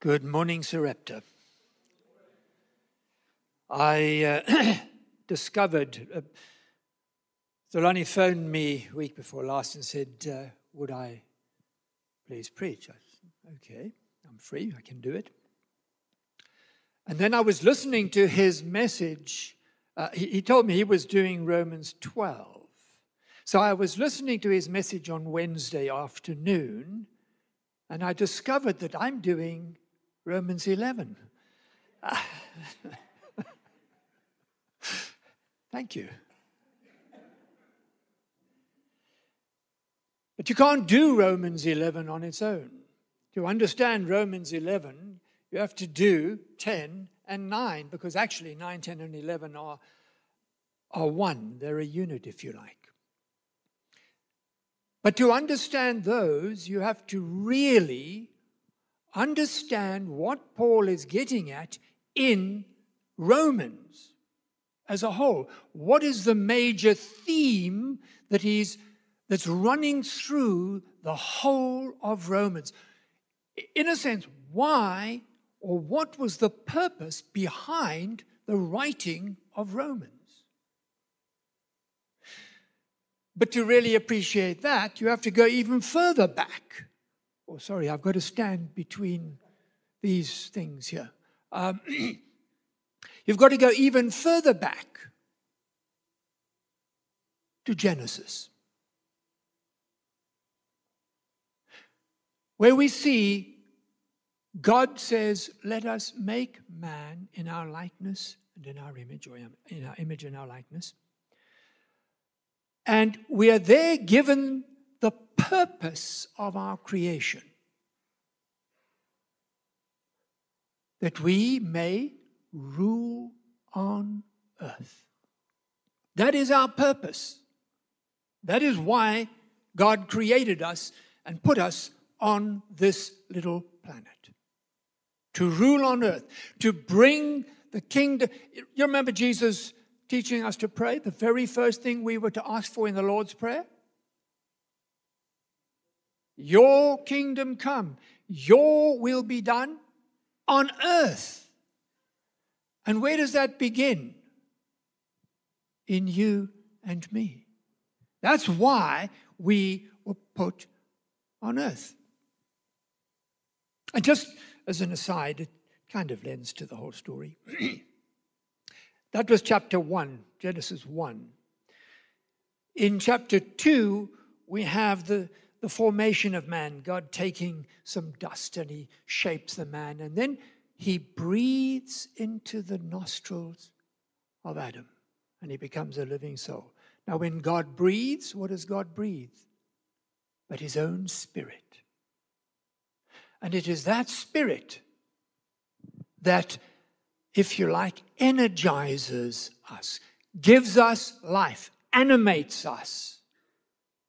Good morning, Sarepta. I uh, discovered, uh, Zolani phoned me week before last and said, uh, Would I please preach? I said, Okay, I'm free, I can do it. And then I was listening to his message. Uh, he, he told me he was doing Romans 12. So I was listening to his message on Wednesday afternoon, and I discovered that I'm doing Romans 11. Thank you. But you can't do Romans 11 on its own. To understand Romans 11, you have to do 10 and 9, because actually 9, 10, and 11 are, are one. They're a unit, if you like. But to understand those, you have to really understand what Paul is getting at in Romans as a whole. What is the major theme that he's that's running through the whole of Romans? In a sense, why or what was the purpose behind the writing of Romans? But to really appreciate that, you have to go even further back. Oh, sorry, I've got to stand between these things here. Um, you've got to go even further back to Genesis, where we see God says, Let us make man in our likeness and in our image, or in our image and our likeness. And we are there given the purpose of our creation that we may rule on earth. That is our purpose. That is why God created us and put us on this little planet to rule on earth, to bring the kingdom. You remember Jesus teaching us to pray, the very first thing we were to ask for in the Lord's Prayer? Your kingdom come, your will be done on earth. And where does that begin? In you and me. That's why we were put on earth. And just as an aside, it kind of lends to the whole story. That was chapter 1, Genesis 1. In chapter 2, we have the, the formation of man, God taking some dust and he shapes the man, and then he breathes into the nostrils of Adam and he becomes a living soul. Now, when God breathes, what does God breathe? But his own spirit. And it is that spirit that if you like, energizes us, gives us life, animates us.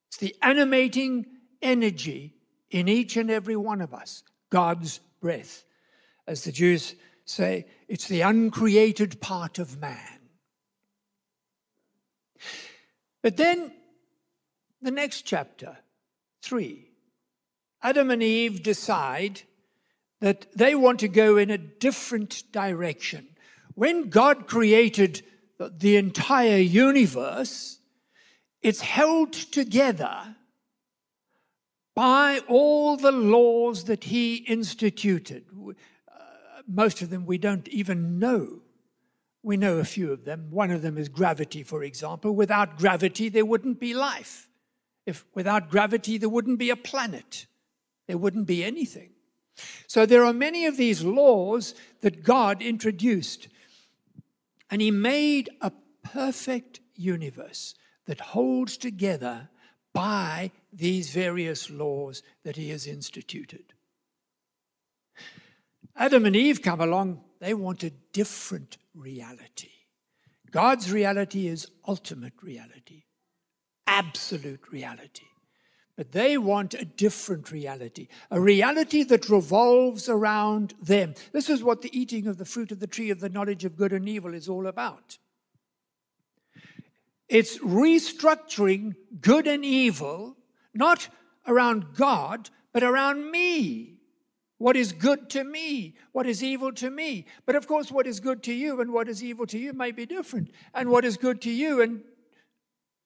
It's the animating energy in each and every one of us, God's breath. As the Jews say, it's the uncreated part of man. But then, the next chapter, 3, Adam and Eve decide that they want to go in a different direction. When God created the entire universe, it's held together by all the laws that He instituted. Uh, most of them we don't even know. We know a few of them. One of them is gravity, for example. Without gravity, there wouldn't be life. If without gravity, there wouldn't be a planet. There wouldn't be anything. So there are many of these laws that God introduced. And He made a perfect universe that holds together by these various laws that He has instituted. Adam and Eve come along, they want a different reality. God's reality is ultimate reality, absolute reality. But they want a different reality, a reality that revolves around them. This is what the eating of the fruit of the tree of the knowledge of good and evil is all about. It's restructuring good and evil, not around God, but around me. What is good to me? What is evil to me? But of course, what is good to you and what is evil to you may be different. And what is good to you and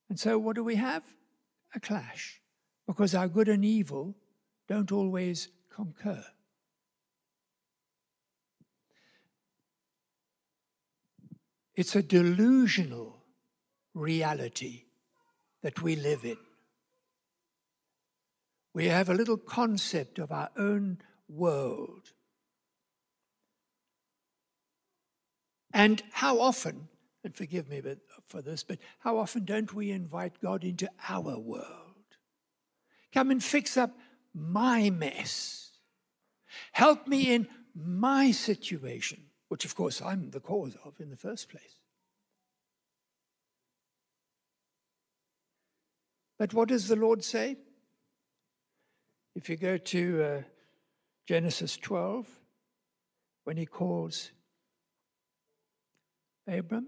and so what do we have? A clash. Because our good and evil don't always concur. It's a delusional reality that we live in. We have a little concept of our own world. And how often, and forgive me for this, but how often don't we invite God into our world? Come and fix up my mess. Help me in my situation, which of course I'm the cause of in the first place. But what does the Lord say? If you go to uh, Genesis 12, when he calls Abram,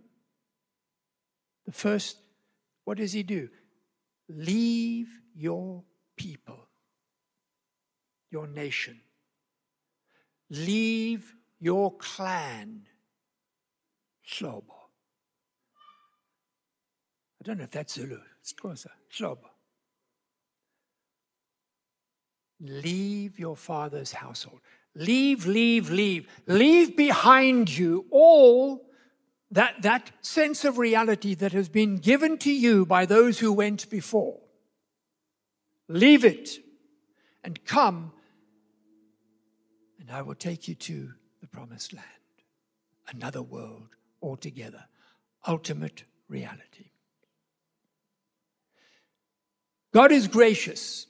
the first, what does he do? Leave your people, your nation. Leave your clan, Slobo. I don't know if that's Zulu. It's Xhosa, Slobo. Leave your father's household. Leave, leave, leave. Leave behind you all that, that sense of reality that has been given to you by those who went before. Leave it and come, and I will take you to the promised land, another world altogether, ultimate reality. God is gracious.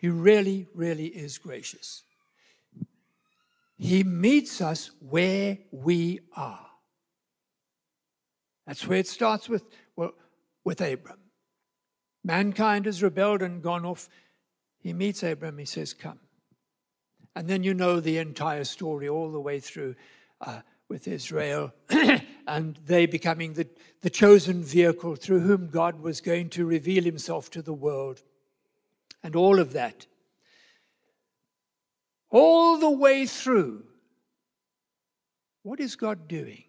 He really, really is gracious. He meets us where we are. That's where it starts with, well, with Abram. Mankind has rebelled and gone off. He meets Abram, he says, Come. And then you know the entire story all the way through uh, with Israel and they becoming the, the chosen vehicle through whom God was going to reveal himself to the world and all of that. All the way through, what is God doing?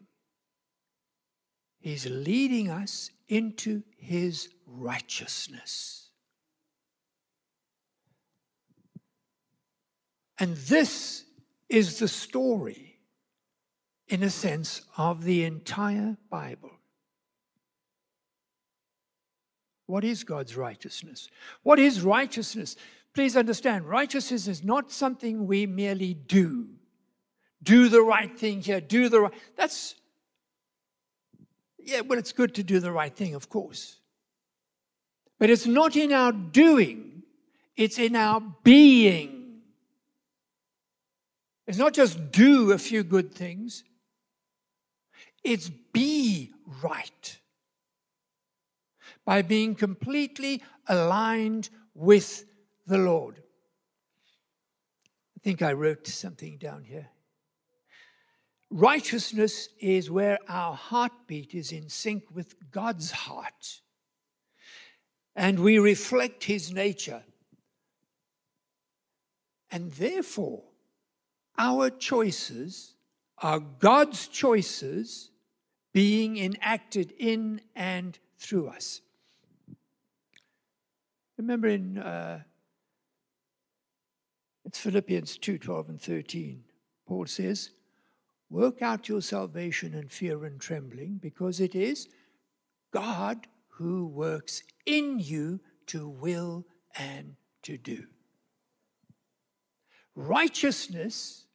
He's leading us into his righteousness. And this is the story, in a sense, of the entire Bible. What is God's righteousness? What is righteousness? Please understand, righteousness is not something we merely do. Do the right thing here, do the right. That's, yeah, well, it's good to do the right thing, of course. But it's not in our doing, it's in our being. It's not just do a few good things, it's be right by being completely aligned with the Lord. I think I wrote something down here. Righteousness is where our heartbeat is in sync with God's heart, and we reflect His nature. And therefore, our choices are God's choices being enacted in and through us. Remember in uh, it's Philippians 2 12 and 13. Paul says, Work out your salvation in fear and trembling, because it is God who works in you to will and to do. Righteousness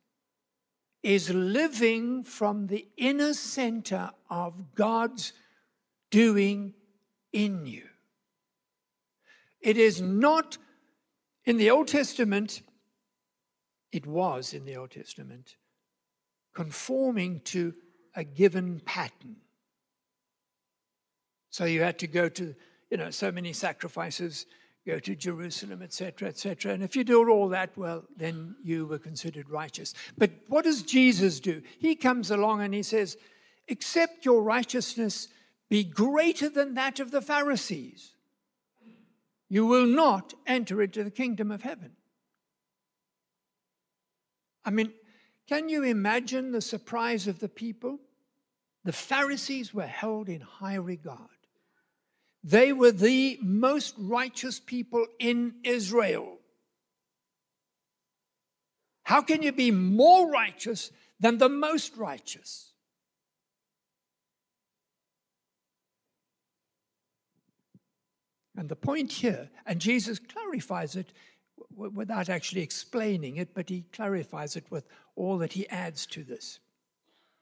is living from the inner center of God's doing in you. It is not in the Old Testament, it was in the Old Testament, conforming to a given pattern. So you had to go to, you know, so many sacrifices, go to Jerusalem, etc., etc. And if you do all that, well, then you were considered righteous. But what does Jesus do? He comes along and he says, Except your righteousness be greater than that of the Pharisees you will not enter into the kingdom of heaven. I mean, can you imagine the surprise of the people? The Pharisees were held in high regard. They were the most righteous people in Israel. How can you be more righteous than the most righteous? And the point here, and Jesus clarifies it without actually explaining it, but he clarifies it with all that he adds to this.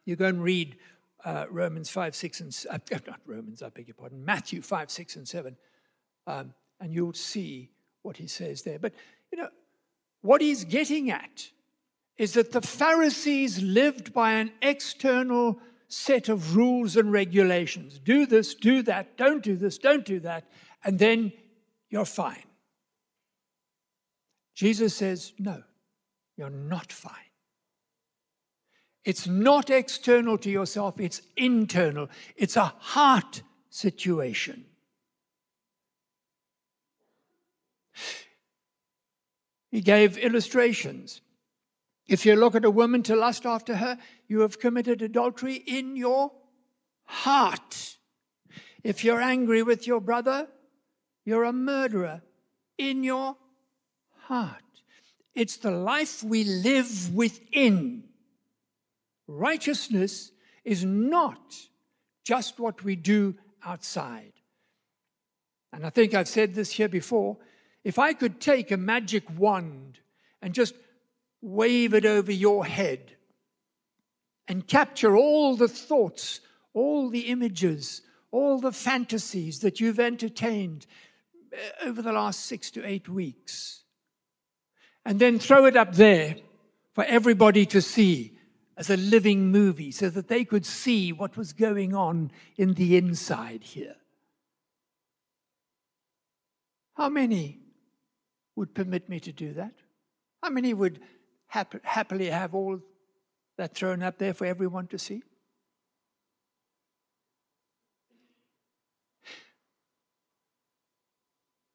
You go and read uh, Romans 5, 6, and uh, not Romans, I beg your pardon, Matthew 5, 6, and 7, um, and you'll see what he says there. But, you know, what he's getting at is that the Pharisees lived by an external set of rules and regulations. Do this, do that, don't do this, don't do that and then you're fine. Jesus says, No, you're not fine. It's not external to yourself, it's internal. It's a heart situation. He gave illustrations. If you look at a woman to lust after her, you have committed adultery in your heart. If you're angry with your brother, you're a murderer in your heart. It's the life we live within. Righteousness is not just what we do outside. And I think I've said this here before. If I could take a magic wand and just wave it over your head and capture all the thoughts, all the images, all the fantasies that you've entertained Uh, over the last six to eight weeks. And then throw it up there for everybody to see as a living movie so that they could see what was going on in the inside here. How many would permit me to do that? How many would hap- happily have all that thrown up there for everyone to see?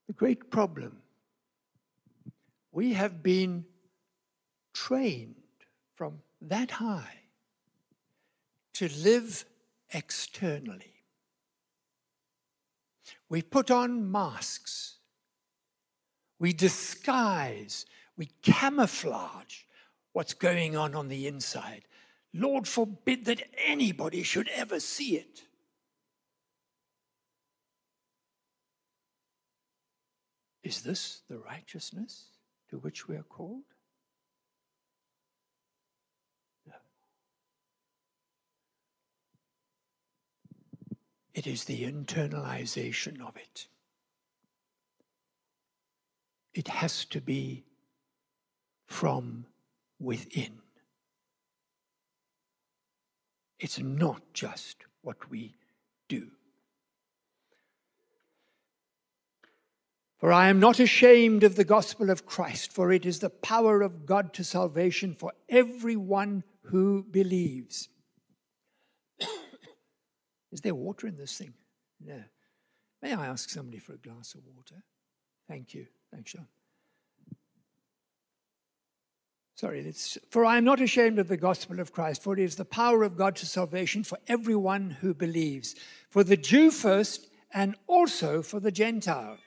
The great problem. We have been trained from that high to live externally. We put on masks. We disguise, we camouflage what's going on on the inside. Lord forbid that anybody should ever see it. Is this the righteousness to which we are called? No. It is the internalization of it. It has to be from within. It's not just what we do. For I am not ashamed of the gospel of Christ, for it is the power of God to salvation for everyone who believes. is there water in this thing? No. May I ask somebody for a glass of water? Thank you. Thanks, Sean. Sorry, it's, for I am not ashamed of the gospel of Christ, for it is the power of God to salvation for everyone who believes, for the Jew first, and also for the Gentile.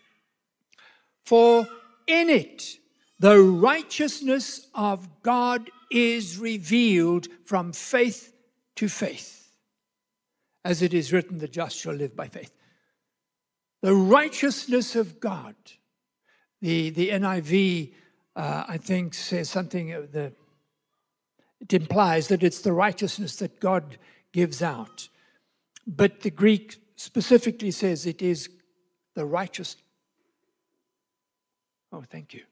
For in it the righteousness of God is revealed from faith to faith. As it is written, the just shall live by faith. The righteousness of God. The, the NIV, uh, I think, says something, the, it implies that it's the righteousness that God gives out. But the Greek specifically says it is the righteous Oh, thank you.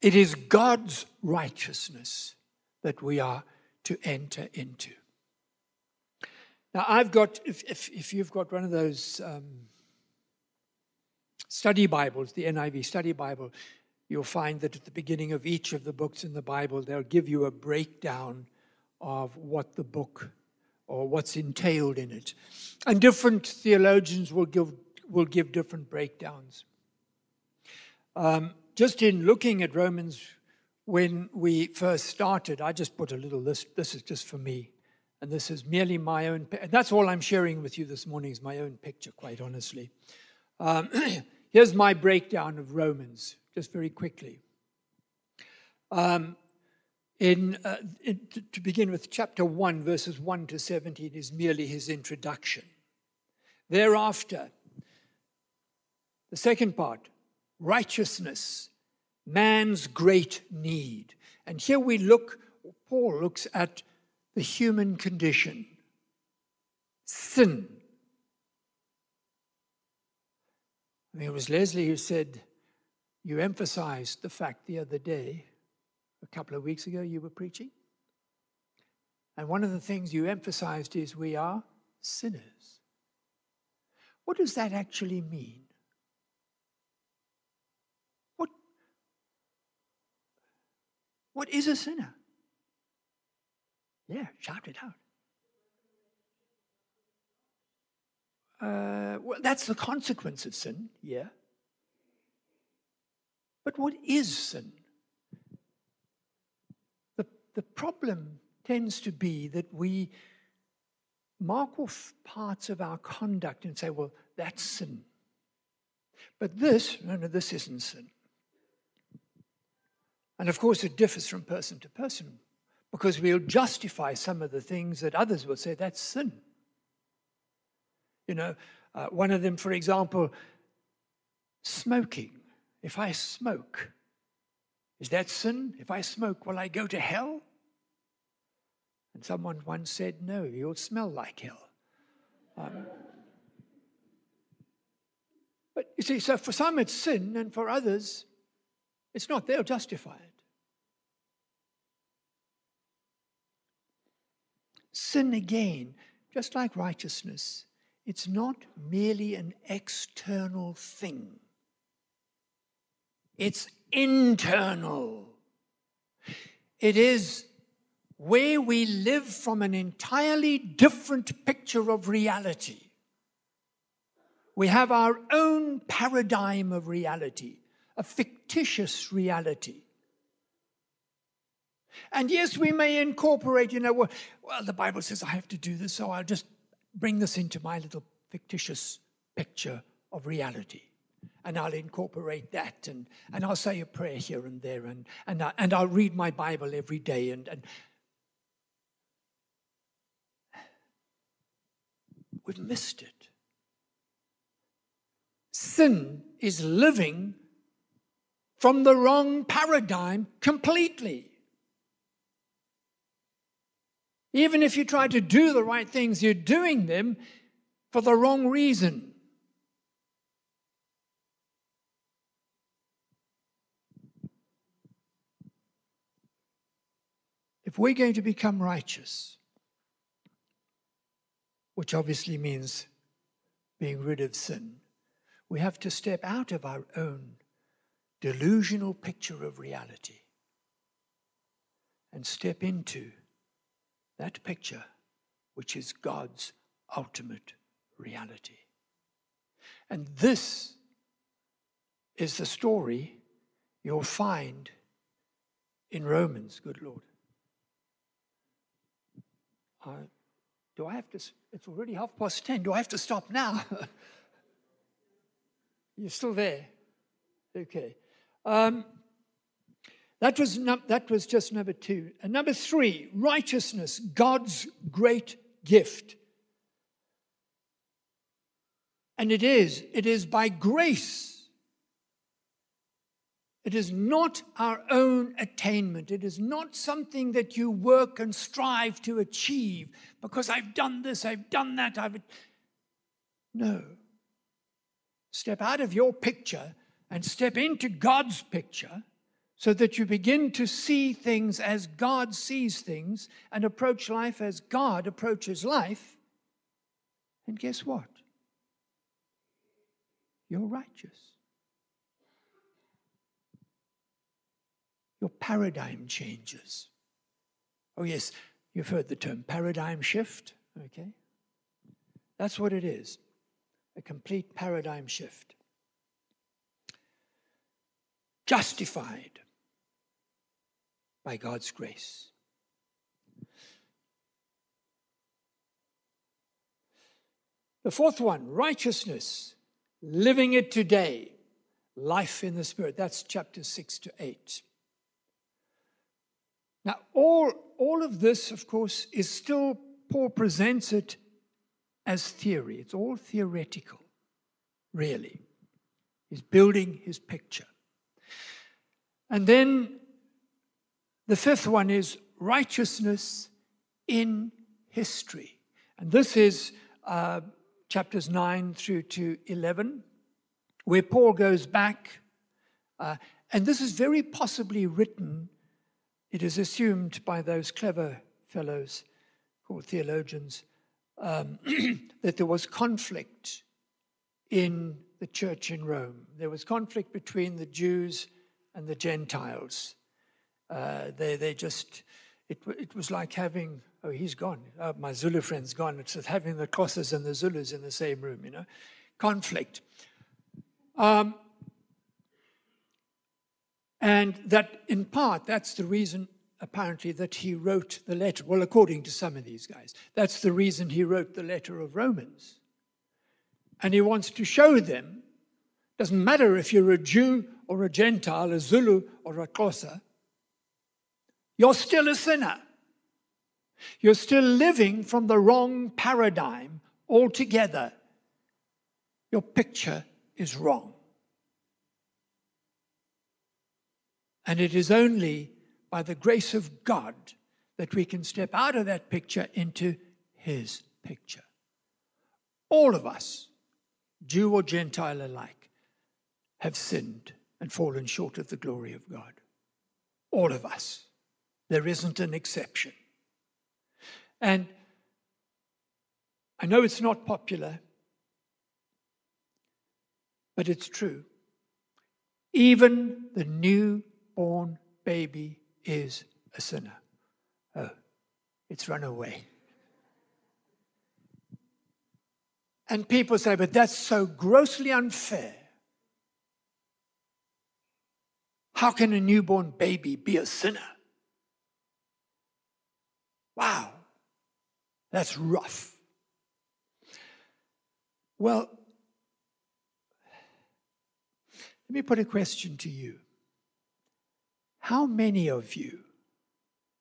It is God's righteousness that we are to enter into. Now, I've got, if, if, if you've got one of those um, study Bibles, the NIV study Bible, you'll find that at the beginning of each of the books in the Bible, they'll give you a breakdown of what the book or what's entailed in it. And different theologians will give, will give different breakdowns. Um, just in looking at Romans when we first started, I just put a little list. This is just for me. And this is merely my own. That's all I'm sharing with you this morning is my own picture, quite honestly. Um, here's my breakdown of Romans, just very quickly. Um, in, uh, in, to begin with, chapter 1, verses 1 to 17 is merely his introduction. Thereafter, the second part, righteousness, man's great need. And here we look, Paul looks at the human condition, sin. I think it was Leslie who said, You emphasized the fact the other day, a couple of weeks ago, you were preaching. And one of the things you emphasized is we are sinners. What does that actually mean? What, what is a sinner? Yeah, shout it out. Uh, well, that's the consequence of sin, yeah. But what is sin? The, the problem tends to be that we mark off parts of our conduct and say, well, that's sin. But this, no, no, this isn't sin. And of course, it differs from person to person because we'll justify some of the things that others will say that's sin. You know, uh, one of them, for example, smoking. If I smoke, is that sin? If I smoke, will I go to hell? And someone once said, No, you'll smell like hell. Um, but you see, so for some it's sin, and for others it's not. They'll justify it. Sin again, just like righteousness, it's not merely an external thing, it's internal. It is where we live from an entirely different picture of reality. We have our own paradigm of reality, a fictitious reality. And yes, we may incorporate, you know, well, well, the Bible says I have to do this, so I'll just bring this into my little fictitious picture of reality. And I'll incorporate that, and, and I'll say a prayer here and there, and, and, I, and I'll read my Bible every day. And, and we've missed it. Sin is living from the wrong paradigm completely. Even if you try to do the right things, you're doing them for the wrong reason. If we're going to become righteous, which obviously means being rid of sin, we have to step out of our own delusional picture of reality and step into that picture, which is God's ultimate reality. And this is the story you'll find in Romans, good Lord. Uh, do I have to? It's already half past ten. Do I have to stop now? You're still there? Okay. Um, that was, that was just number two. And number three, righteousness, God's great gift. And it is, it is by grace. It is not our own attainment. It is not something that you work and strive to achieve because I've done this, I've done that, I've. No. Step out of your picture and step into God's picture so that you begin to see things as God sees things and approach life as God approaches life. And guess what? You're righteous. your paradigm changes. Oh, yes, you've heard the term paradigm shift, okay? That's what it is a complete paradigm shift. Justified by God's grace. The fourth one, righteousness, living it today, life in the Spirit. That's chapter 6 to 8. Now, all, all of this, of course, is still, Paul presents it as theory. It's all theoretical, really. He's building his picture. And then the fifth one is righteousness in history. And this is uh, chapters 9 through to 11, where Paul goes back. Uh, and this is very possibly written, it is assumed by those clever fellows called theologians, um, that there was conflict in the church in Rome. There was conflict between the Jews and the Gentiles. Uh, they, they just, it, it was like having, oh, he's gone. Oh, my Zulu friend's gone. It's having the Xhosas and the Zulus in the same room, you know. Conflict. Um, and that, in part, that's the reason apparently that he wrote the letter. Well, according to some of these guys, that's the reason he wrote the letter of Romans. And he wants to show them doesn't matter if you're a Jew or a Gentile, a Zulu or a Xhosa, you're still a sinner. You're still living from the wrong paradigm altogether. Your picture is wrong. And it is only by the grace of God that we can step out of that picture into His picture. All of us, Jew or Gentile alike, have sinned and fallen short of the glory of God. All of us. There isn't an exception. And I know it's not popular, but it's true. Even the newborn baby is a sinner. Oh, it's run away. And people say, but that's so grossly unfair. How can a newborn baby be a sinner? Wow, that's rough. Well, let me put a question to you. How many of you,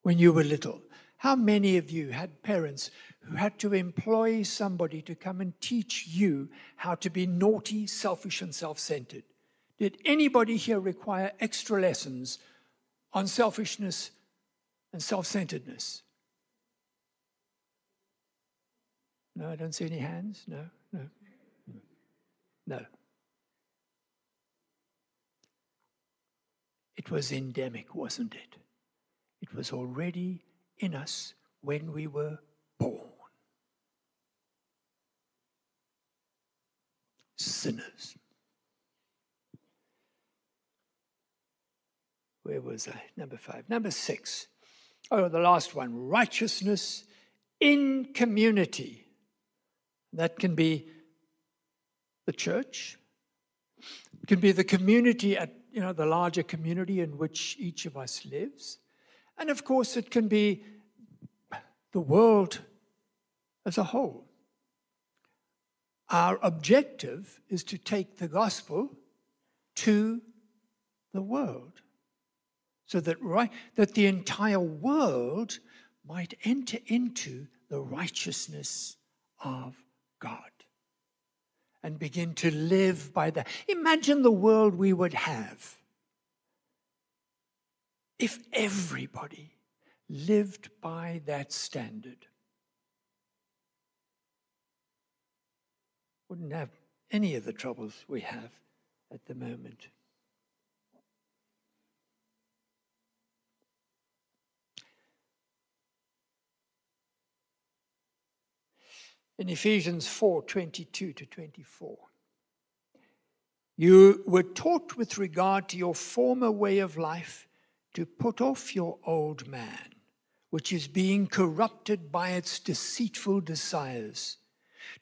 when you were little, how many of you had parents who had to employ somebody to come and teach you how to be naughty, selfish, and self centered? Did anybody here require extra lessons on selfishness and self centeredness? No, I don't see any hands. No, no, no. It was endemic, wasn't it? It was already in us when we were born. Sinners. Where was I? Number five. Number six. Oh, the last one righteousness in community. That can be the church, it can be the community at you know, the larger community in which each of us lives. And of course, it can be the world as a whole. Our objective is to take the gospel to the world so that, right, that the entire world might enter into the righteousness of God and begin to live by that. Imagine the world we would have if everybody lived by that standard. Wouldn't have any of the troubles we have at the moment. In Ephesians 4 22 to 24. You were taught with regard to your former way of life to put off your old man, which is being corrupted by its deceitful desires,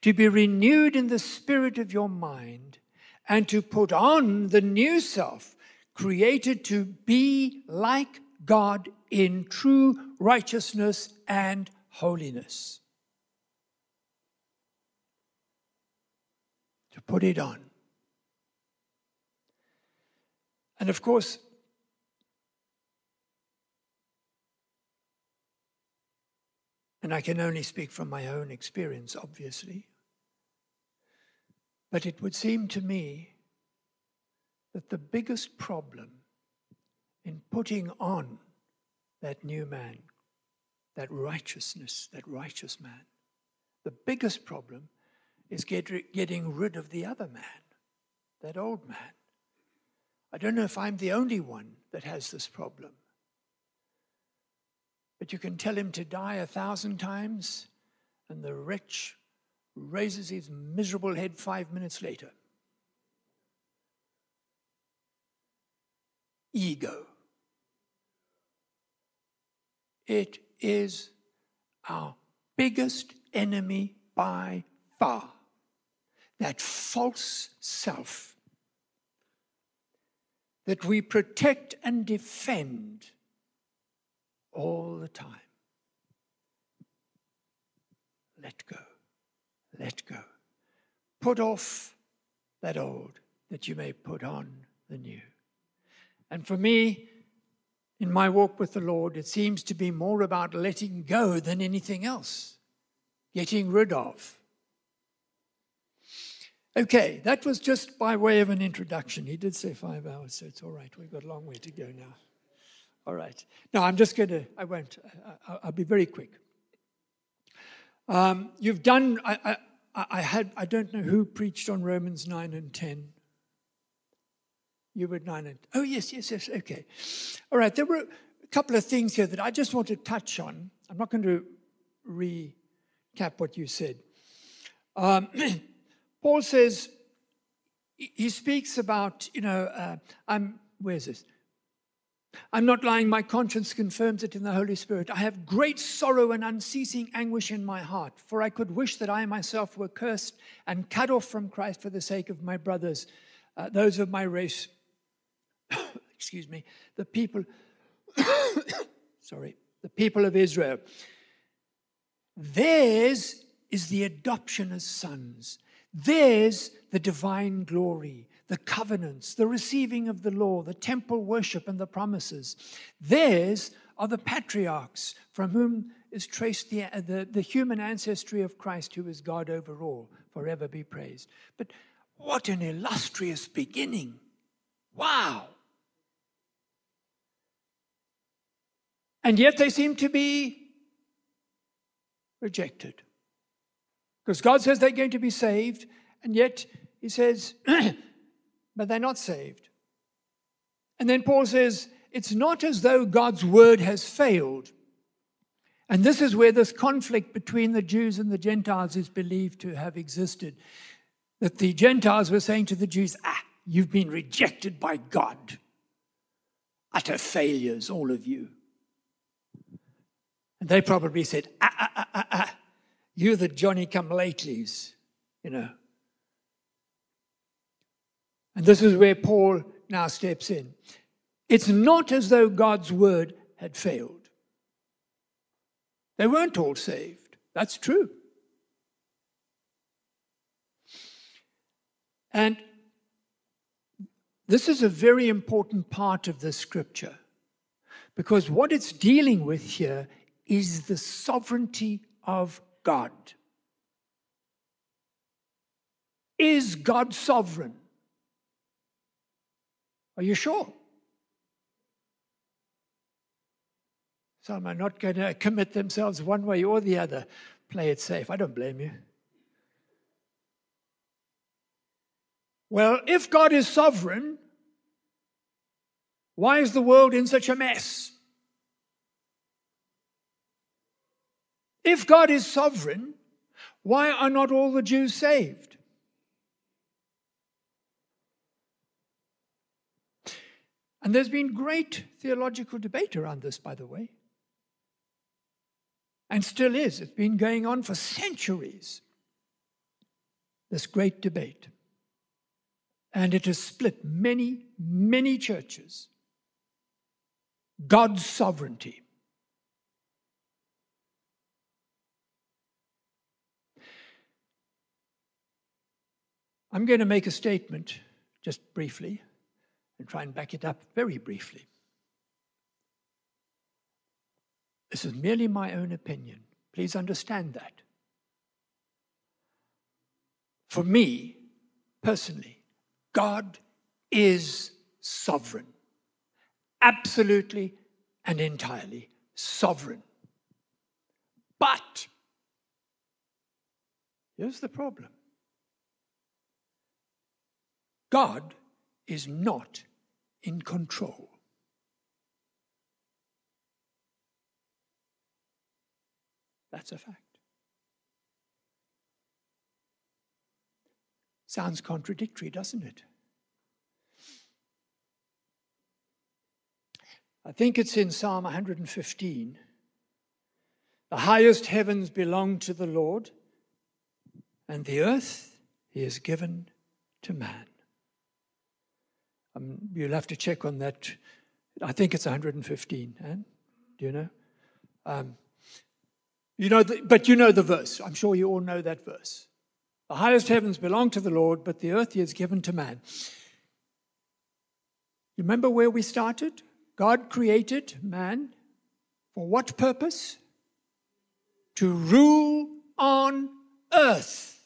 to be renewed in the spirit of your mind, and to put on the new self, created to be like God in true righteousness and holiness. Put it on. And of course, and I can only speak from my own experience, obviously, but it would seem to me that the biggest problem in putting on that new man, that righteousness, that righteous man, the biggest problem is get, getting rid of the other man, that old man. I don't know if I'm the only one that has this problem. But you can tell him to die a thousand times, and the wretch raises his miserable head five minutes later. Ego. It is our biggest enemy by far. That false self that we protect and defend all the time. Let go. Let go. Put off that old that you may put on the new. And for me, in my walk with the Lord, it seems to be more about letting go than anything else, getting rid of. Okay, that was just by way of an introduction. He did say five hours, so it's all right. We've got a long way to go now. All right. Now, I'm just going to, I won't, I, will be very quick. Um, you've done, I, I, I, had, I don't know who preached on Romans 9 and 10. You were 9 and, oh, yes, yes, yes, okay. All right, there were a couple of things here that I just want to touch on. I'm not going to recap what you said. Um, Paul says, he speaks about, you know, uh, I'm, where's this? I'm not lying, my conscience confirms it in the Holy Spirit. I have great sorrow and unceasing anguish in my heart, for I could wish that I myself were cursed and cut off from Christ for the sake of my brothers, uh, those of my race. Excuse me, the people, sorry, the people of Israel. Theirs is the adoption as sons. There's the divine glory, the covenants, the receiving of the law, the temple worship, and the promises. Theirs are the patriarchs from whom is traced the, uh, the, the human ancestry of Christ, who is God over all, forever be praised. But what an illustrious beginning! Wow! And yet they seem to be rejected. Because God says they're going to be saved, and yet He says, but they're not saved. And then Paul says, it's not as though God's word has failed. And this is where this conflict between the Jews and the Gentiles is believed to have existed. That the Gentiles were saying to the Jews, ah, you've been rejected by God. Utter failures, all of you. And they probably said, ah, ah, ah, ah, ah. You're the Johnny come latelys, you know. And this is where Paul now steps in. It's not as though God's word had failed. They weren't all saved. That's true. And this is a very important part of the scripture because what it's dealing with here is the sovereignty of God? Is God sovereign? Are you sure? Some are not going to commit themselves one way or the other. Play it safe. I don't blame you. Well, if God is sovereign, why is the world in such a mess? If God is sovereign, why are not all the Jews saved? And there's been great theological debate around this, by the way. And still is. It's been going on for centuries. This great debate. And it has split many, many churches. God's sovereignty. I'm going to make a statement just briefly and try and back it up very briefly. This is merely my own opinion. Please understand that. For me, personally, God is sovereign, absolutely and entirely sovereign. But here's the problem God is not in control. That's a fact. Sounds contradictory, doesn't it? I think it's in Psalm 115. The highest heavens belong to the Lord, and the earth he has given to man. Um, you'll have to check on that. I think it's 115. Anne? Do you know? Um, you know, the, but you know the verse. I'm sure you all know that verse. The highest heavens belong to the Lord, but the earth he has given to man. Remember where we started? God created man for what purpose? To rule on earth.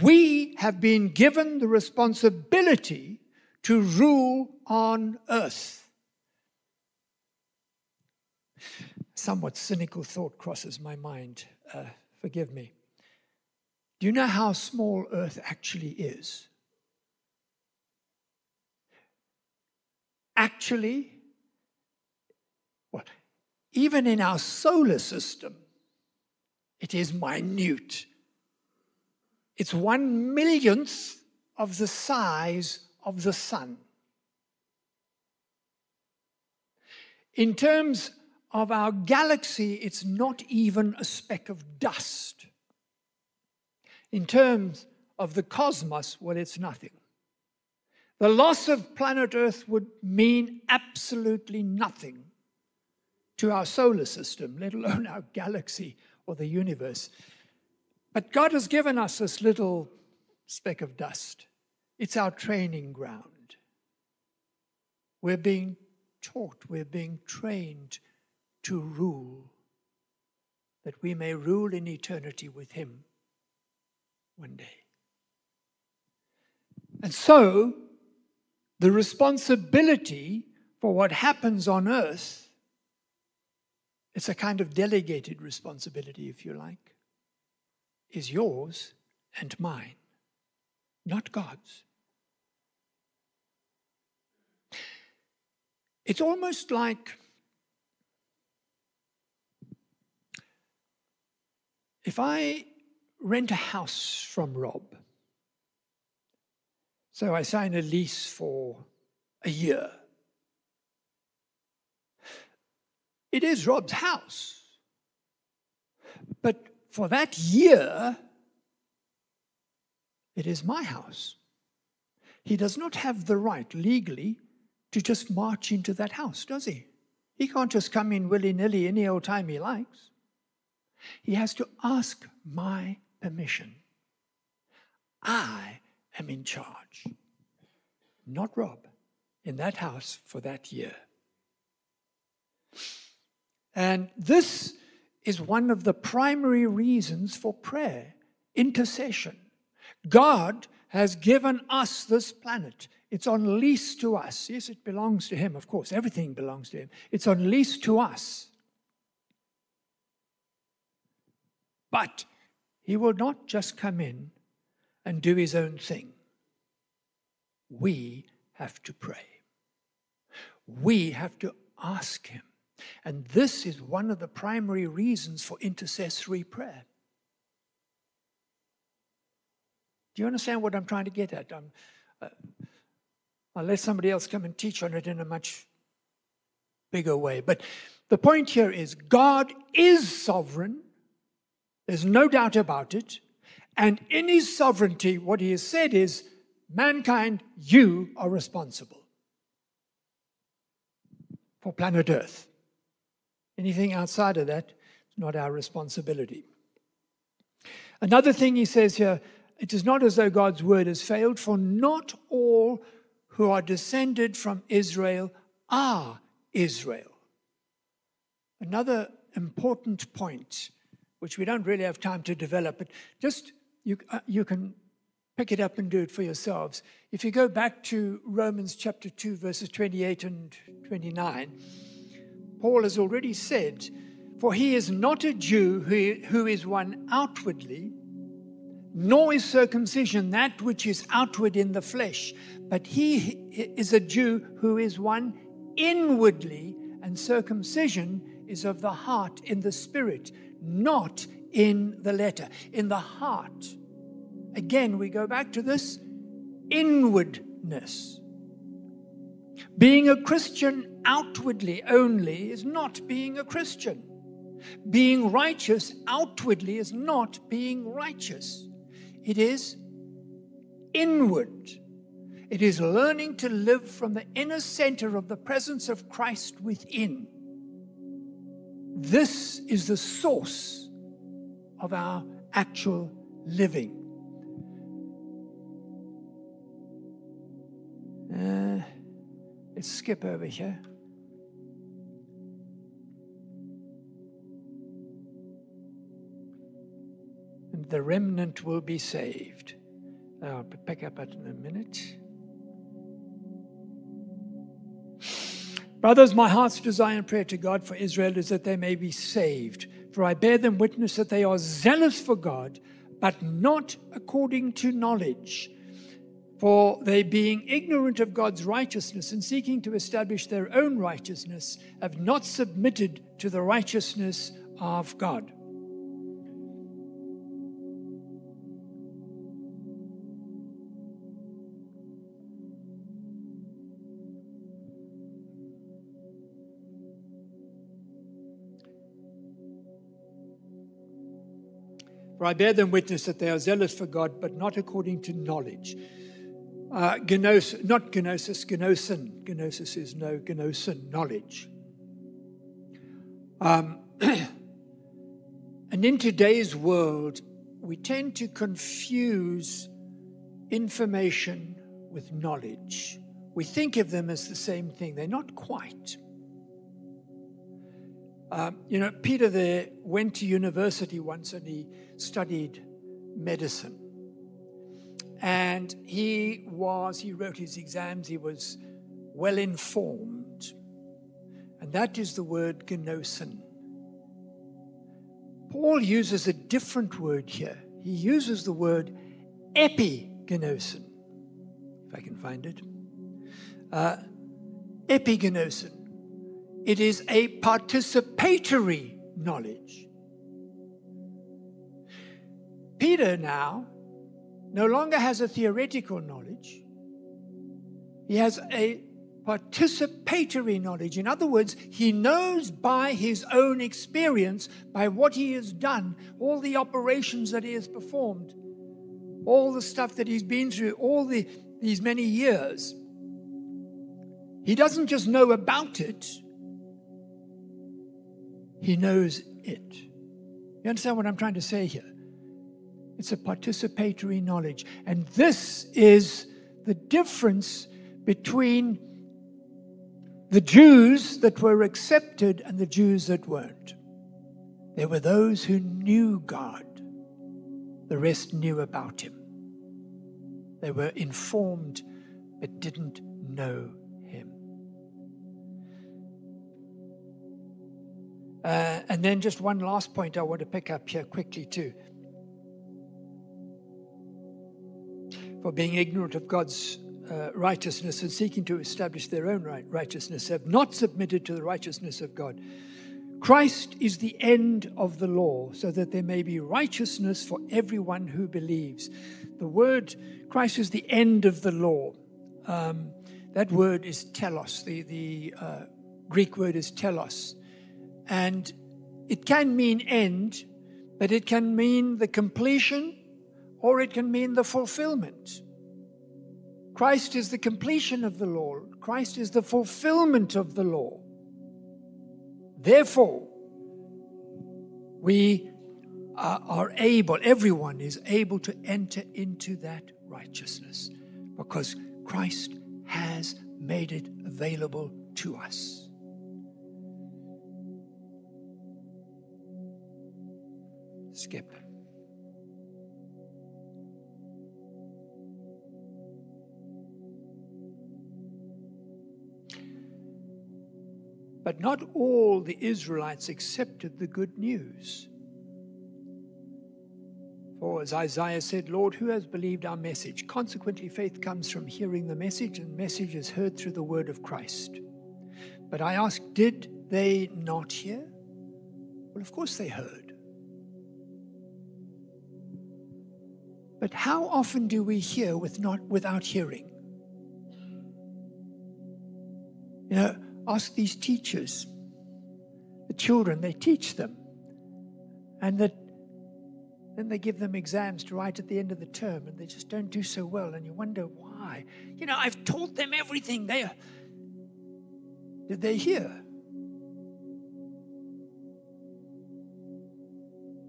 We have been given the responsibility to rule on earth. Somewhat cynical thought crosses my mind. Uh, forgive me. Do you know how small earth actually is? Actually, well, even in our solar system, it is minute. It's one millionth of the size of the sun. In terms of our galaxy, it's not even a speck of dust. In terms of the cosmos, well, it's nothing. The loss of planet Earth would mean absolutely nothing to our solar system, let alone our galaxy or the universe. But God has given us this little speck of dust. It's our training ground. We're being taught, we're being trained to rule, that we may rule in eternity with Him one day. And so, the responsibility for what happens on earth, it's a kind of delegated responsibility, if you like, is yours and mine, not God's. It's almost like if I rent a house from Rob, so I sign a lease for a year. It is Rob's house. But for that year, it is my house. He does not have the right legally to just march into that house, does he? He can't just come in willy nilly any old time he likes. He has to ask my permission. I am in charge, not Rob, in that house for that year. And this is one of the primary reasons for prayer intercession. God has given us this planet. It's on lease to us. Yes, it belongs to Him, of course. Everything belongs to Him. It's on lease to us. But He will not just come in and do His own thing. We have to pray. We have to ask Him. And this is one of the primary reasons for intercessory prayer. Do you understand what I'm trying to get at? Uh, I'll let somebody else come and teach on it in a much bigger way. But the point here is God is sovereign. There's no doubt about it. And in his sovereignty, what he has said is, mankind, you are responsible for planet Earth. Anything outside of that is not our responsibility. Another thing he says here it is not as though God's word has failed, for not all who are descended from Israel are Israel. Another important point, which we don't really have time to develop, but just you, uh, you can pick it up and do it for yourselves. If you go back to Romans chapter 2, verses 28 and 29, Paul has already said, For he is not a Jew who, who is one outwardly, nor is circumcision that which is outward in the flesh, but he is a Jew who is one inwardly, and circumcision is of the heart in the spirit, not in the letter, in the heart. Again, we go back to this inwardness. Being a Christian outwardly only is not being a Christian. Being righteous outwardly is not being righteous. It is inward. It is learning to live from the inner center of the presence of Christ within. This is the source of our actual living. Uh, let's skip over here. And the remnant will be saved. I'll pick up at in a minute. Brothers, my heart's desire and prayer to God for Israel is that they may be saved. For I bear them witness that they are zealous for God, but not according to knowledge. For they, being ignorant of God's righteousness and seeking to establish their own righteousness, have not submitted to the righteousness of God. For I bear them witness that they are zealous for God, but not according to knowledge. Uh, not gnosis, gnosin. Gnosis is no gnosin, knowledge. Um, and in today's world, we tend to confuse information with knowledge. We think of them as the same thing. They're not quite. Um, you know, Peter there went to university once and he studied medicine. And he was, he wrote his exams, he was well informed. And that is the word gnosin. Paul uses a different word here. He uses the word epignosin, if I can find it. Uh. It is a participatory knowledge. Peter now no longer has a theoretical knowledge, he has a participatory knowledge. In other words, he knows by his own experience, by what he has done, all the operations that he has performed, all the stuff that he's been through, all the, these many years. He doesn't just know about it, he knows it. You understand what I'm trying to say here? It's a participatory knowledge. And this is the difference between the Jews that were accepted and the Jews that weren't. There were those who knew God, the rest knew about him. They were informed but didn't know Uh, and then just one last point I want to pick up here quickly, too. For being ignorant of God's uh, righteousness and seeking to establish their own right, righteousness have not submitted to the righteousness of God. Christ is the end of the law, so that there may be righteousness for everyone who believes. The word Christ is the end of the law. Um, That word is telos. The, the uh, Greek word is telos. And it can mean end, but it can mean the completion or it can mean the fulfillment. Christ is the completion of the law, Christ is the fulfillment of the law. Therefore, we are able, everyone is able to enter into that righteousness because Christ has made it available to us. Skip. But not all the Israelites accepted the good news. For as Isaiah said, Lord, who has believed our message? Consequently, faith comes from hearing the message, and message is heard through the word of Christ. But I ask, did they not hear? Well, of course they heard. But how often do we hear with not, without hearing? You know, ask these teachers, the children, they teach them. And then they give them exams to write at the end of the term, and they just don't do so well, and you wonder why. You know, I've taught them everything. They did they hear?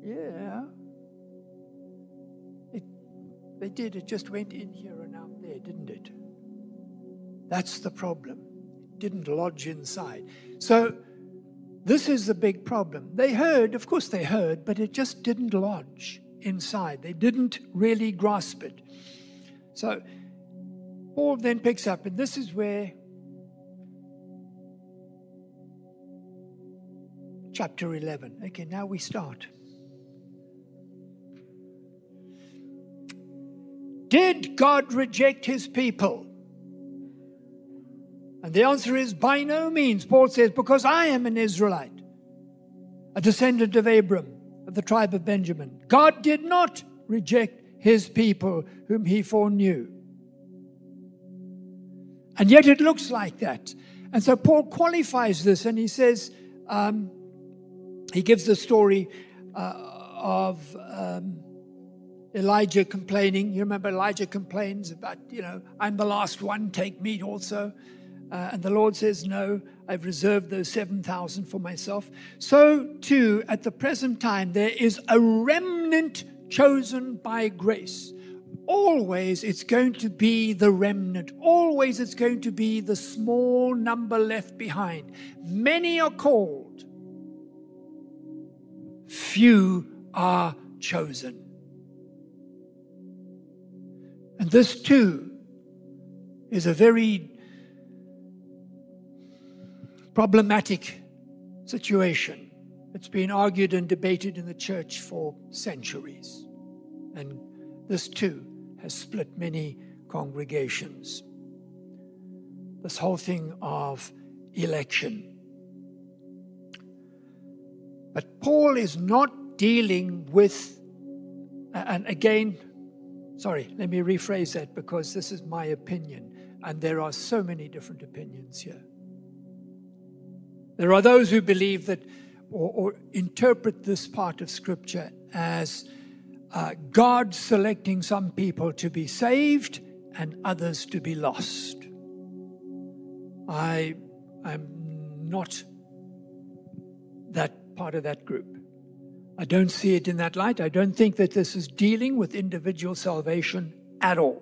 Yeah. They did. It just went in here and out there, didn't it? That's the problem. It didn't lodge inside. So this is the big problem. They heard, of course, they heard, but it just didn't lodge inside. They didn't really grasp it. So Paul then picks up, and this is where chapter 11. Okay, now we start. Did God reject his people? And the answer is by no means. Paul says, Because I am an Israelite, a descendant of Abram, of the tribe of Benjamin. God did not reject his people whom he foreknew. And yet it looks like that. And so Paul qualifies this and he says, um, he gives the story uh, of um, Elijah complaining. You remember Elijah complains about, you know, I'm the last one, take me also. Uh, and the Lord says, No, I've reserved those 7,000 for myself. So, too, at the present time, there is a remnant chosen by grace. Always it's going to be the remnant. Always it's going to be the small number left behind. Many are called, few are chosen. And this too is a very problematic situation. It's been argued and debated in the church for centuries. And this too has split many congregations. This whole thing of election. But Paul is not dealing with, and again, sorry, let me rephrase that because this is my opinion, and there are so many different opinions here. There are those who believe that or, or interpret this part of Scripture as uh, God selecting some people to be saved and others to be lost. I am not that part of that group. I don't see it in that light. I don't think that this is dealing with individual salvation at all.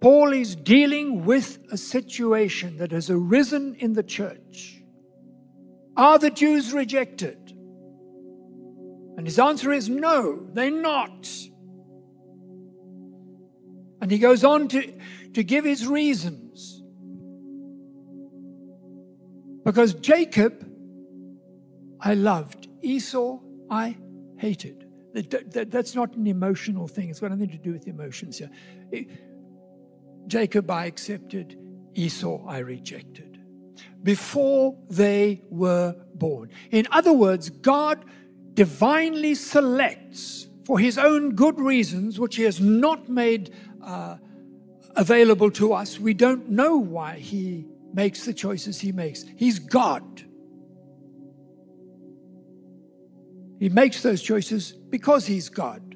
Paul is dealing with a situation that has arisen in the church. Are the Jews rejected? And his answer is no, they're not. And he goes on to, to give his reasons. Because Jacob I loved, Esau I hated. That, that, that's not an emotional thing, it's got nothing to do with emotions here. Jacob I accepted, Esau I rejected. Before they were born. In other words, God divinely selects for his own good reasons, which he has not made uh, available to us. We don't know why he makes the choices he makes. He's God. He makes those choices because he's God.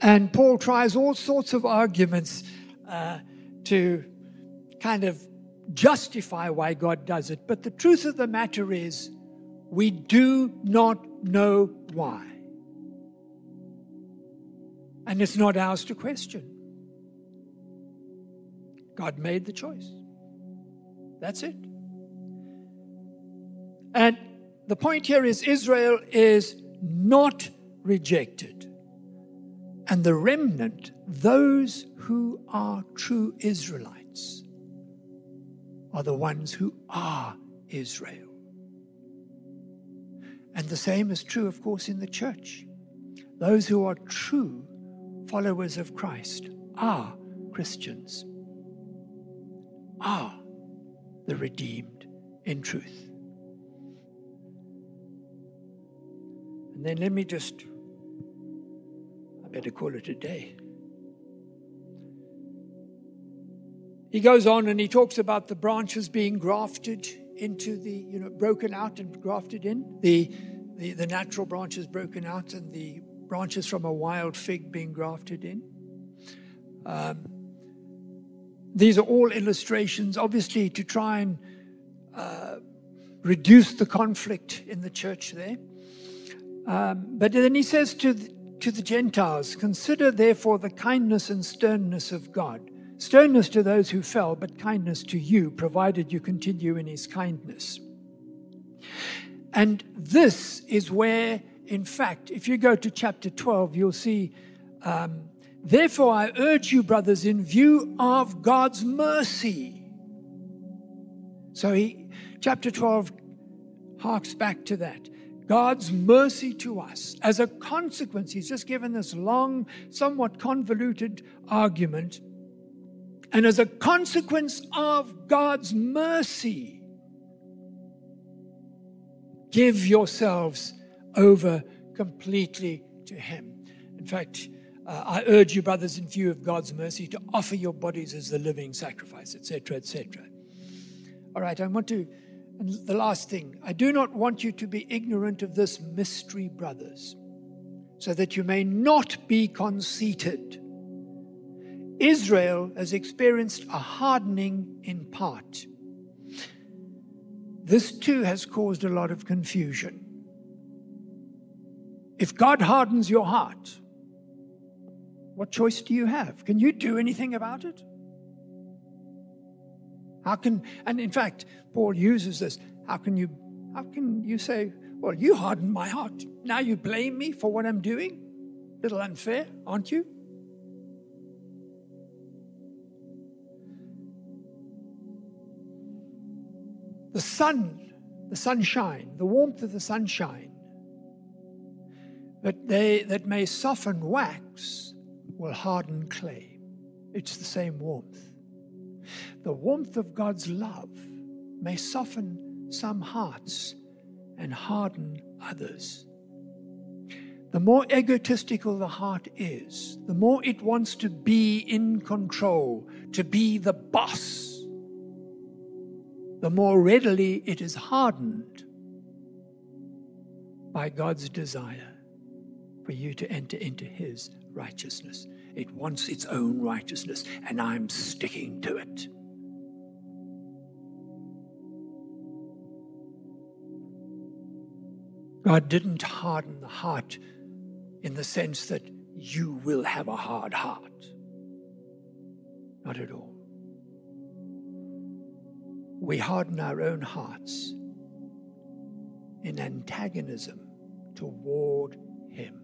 And Paul tries all sorts of arguments uh, to kind of justify why God does it. But the truth of the matter is, we do not know why. And it's not ours to question. God made the choice. That's it. And the point here is Israel is not rejected. And the remnant, those who are true Israelites, are the ones who are Israel. And the same is true, of course, in the church. Those who are true followers of Christ are Christians, are the redeemed in truth. And then let me just, I better call it a day. He goes on and he talks about the branches being grafted into the, you know, broken out and grafted in. The, the, the natural branches broken out and the branches from a wild fig being grafted in. Um, these are all illustrations, obviously, to try and uh, reduce the conflict in the church there. Um, but then he says to the, to the Gentiles, Consider therefore the kindness and sternness of God. Sternness to those who fell, but kindness to you, provided you continue in his kindness. And this is where in fact, if you go to chapter 12, you'll see, um, Therefore, I urge you, brothers, in view of God's mercy. So, he, chapter 12 harks back to that. God's mercy to us. As a consequence, he's just given this long, somewhat convoluted argument. And as a consequence of God's mercy, give yourselves over completely to Him. In fact, uh, I urge you, brothers, in view of God's mercy, to offer your bodies as the living sacrifice, etc., etc. All right, I want to, the last thing, I do not want you to be ignorant of this mystery, brothers, so that you may not be conceited. Israel has experienced a hardening in part. This too has caused a lot of confusion. If God hardens your heart, what choice do you have? Can you do anything about it? How can, and in fact, Paul uses this. How can you, how can you say, well, you hardened my heart. Now you blame me for what I'm doing? Little unfair, aren't you? The sun, the sunshine, the warmth of the sunshine that, they that may soften wax will harden clay. It's the same warmth. The warmth of God's love may soften some hearts and harden others. The more egotistical the heart is, the more it wants to be in control, to be the boss, the more readily it is hardened by God's desire for you to enter into His righteousness. It wants its own righteousness, and I'm sticking to it. God didn't harden the heart in the sense that you will have a hard heart. Not at all. We harden our own hearts in antagonism toward Him.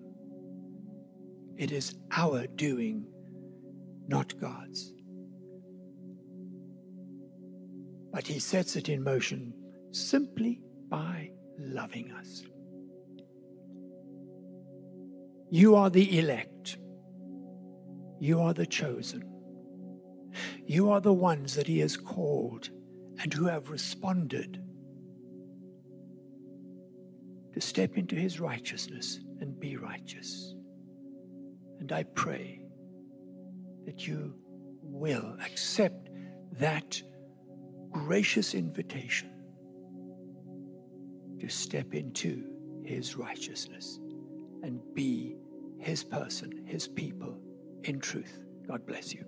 It is our doing, not God's. But He sets it in motion simply by loving us. You are the elect. You are the chosen. You are the ones that He has called and who have responded to step into His righteousness and be righteous. And I pray that you will accept that gracious invitation to step into his righteousness and be his person, his people in truth. God bless you.